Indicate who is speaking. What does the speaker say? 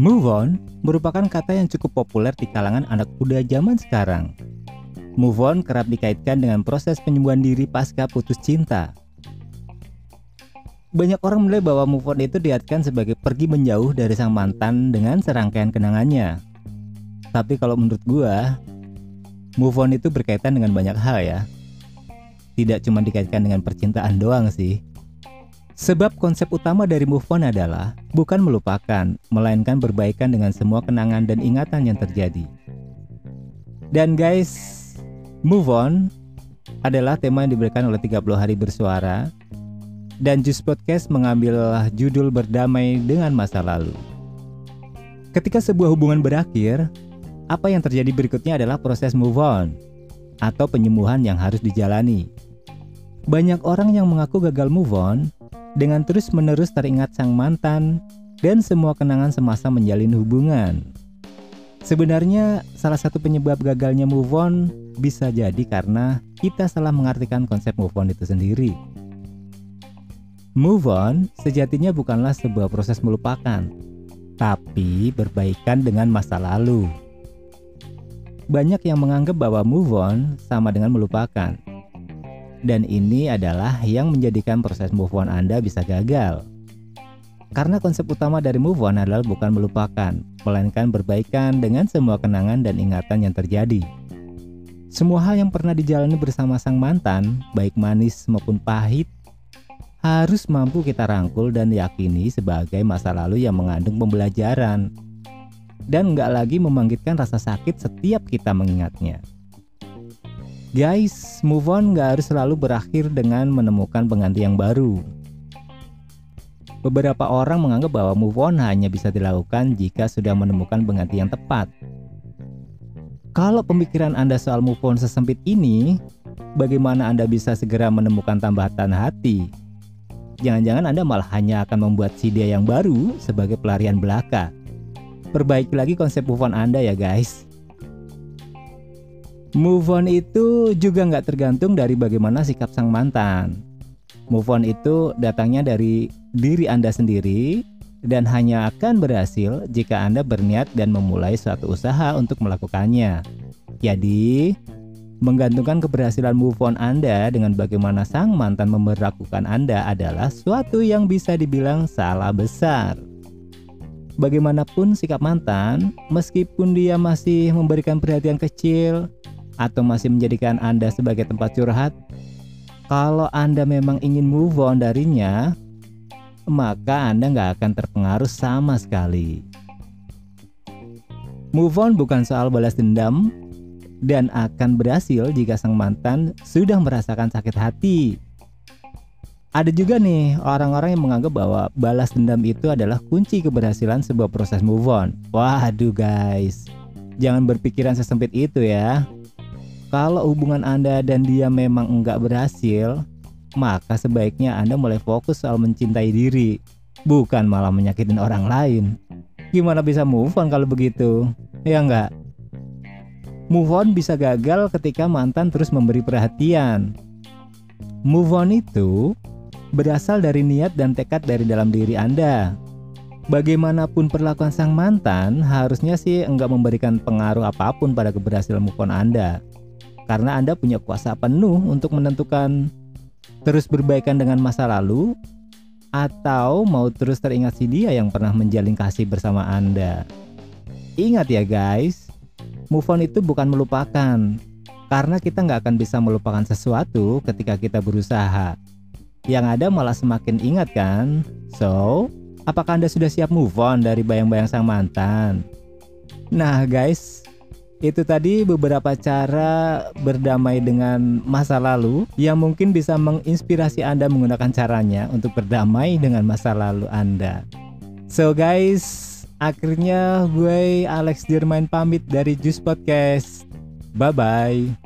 Speaker 1: Move on merupakan kata yang cukup populer di kalangan anak muda zaman sekarang. Move on kerap dikaitkan dengan proses penyembuhan diri pasca putus cinta. Banyak orang menilai bahwa move on itu diartikan sebagai pergi menjauh dari sang mantan dengan serangkaian kenangannya. Tapi kalau menurut gua, move on itu berkaitan dengan banyak hal ya. Tidak cuma dikaitkan dengan percintaan doang sih. Sebab konsep utama dari move on adalah bukan melupakan, melainkan berbaikan dengan semua kenangan dan ingatan yang terjadi. Dan guys, Move on adalah tema yang diberikan oleh 30 hari bersuara dan Jus Podcast mengambil judul berdamai dengan masa lalu. Ketika sebuah hubungan berakhir, apa yang terjadi berikutnya adalah proses move on atau penyembuhan yang harus dijalani. Banyak orang yang mengaku gagal move on dengan terus-menerus teringat sang mantan dan semua kenangan semasa menjalin hubungan. Sebenarnya salah satu penyebab gagalnya move on bisa jadi karena kita salah mengartikan konsep move on itu sendiri. Move on sejatinya bukanlah sebuah proses melupakan, tapi berbaikan dengan masa lalu. Banyak yang menganggap bahwa move on sama dengan melupakan. Dan ini adalah yang menjadikan proses move on Anda bisa gagal. Karena konsep utama dari move on adalah bukan melupakan, melainkan berbaikan dengan semua kenangan dan ingatan yang terjadi. Semua hal yang pernah dijalani bersama sang mantan, baik manis maupun pahit, harus mampu kita rangkul dan yakini sebagai masa lalu yang mengandung pembelajaran. Dan nggak lagi membangkitkan rasa sakit setiap kita mengingatnya. Guys, move on nggak harus selalu berakhir dengan menemukan pengganti yang baru. Beberapa orang menganggap bahwa move on hanya bisa dilakukan jika sudah menemukan pengganti yang tepat. Kalau pemikiran Anda soal move on sesempit ini, bagaimana Anda bisa segera menemukan tambatan hati? Jangan-jangan Anda malah hanya akan membuat si dia yang baru sebagai pelarian belaka. Perbaiki lagi konsep move on Anda ya guys. Move on itu juga nggak tergantung dari bagaimana sikap sang mantan. Move on itu datangnya dari diri Anda sendiri dan hanya akan berhasil jika Anda berniat dan memulai suatu usaha untuk melakukannya. Jadi, menggantungkan keberhasilan move on Anda dengan bagaimana sang mantan memperlakukan Anda adalah suatu yang bisa dibilang salah besar. Bagaimanapun sikap mantan, meskipun dia masih memberikan perhatian kecil atau masih menjadikan Anda sebagai tempat curhat, kalau Anda memang ingin move on darinya, maka Anda nggak akan terpengaruh sama sekali. Move on bukan soal balas dendam dan akan berhasil jika sang mantan sudah merasakan sakit hati. Ada juga nih orang-orang yang menganggap bahwa balas dendam itu adalah kunci keberhasilan sebuah proses move on. Waduh guys, jangan berpikiran sesempit itu ya. Kalau hubungan Anda dan dia memang enggak berhasil, maka sebaiknya Anda mulai fokus soal mencintai diri, bukan malah menyakitin orang lain. Gimana bisa move on kalau begitu? Ya enggak? Move on bisa gagal ketika mantan terus memberi perhatian. Move on itu berasal dari niat dan tekad dari dalam diri Anda. Bagaimanapun perlakuan sang mantan, harusnya sih enggak memberikan pengaruh apa pun pada keberhasilan move on Anda. Karena Anda punya kuasa penuh untuk menentukan terus berbaikan dengan masa lalu atau mau terus teringat si dia yang pernah menjalin kasih bersama Anda. Ingat ya guys, move on itu bukan melupakan, karena kita nggak akan bisa melupakan sesuatu ketika kita berusaha. Yang ada malah semakin ingat kan? So, apakah Anda sudah siap move on dari bayang-bayang sang mantan? Nah guys, itu tadi beberapa cara berdamai dengan masa lalu yang mungkin bisa menginspirasi Anda menggunakan caranya untuk berdamai dengan masa lalu Anda. So guys, akhirnya gue Alex Dirmain pamit dari Juice Podcast. Bye bye.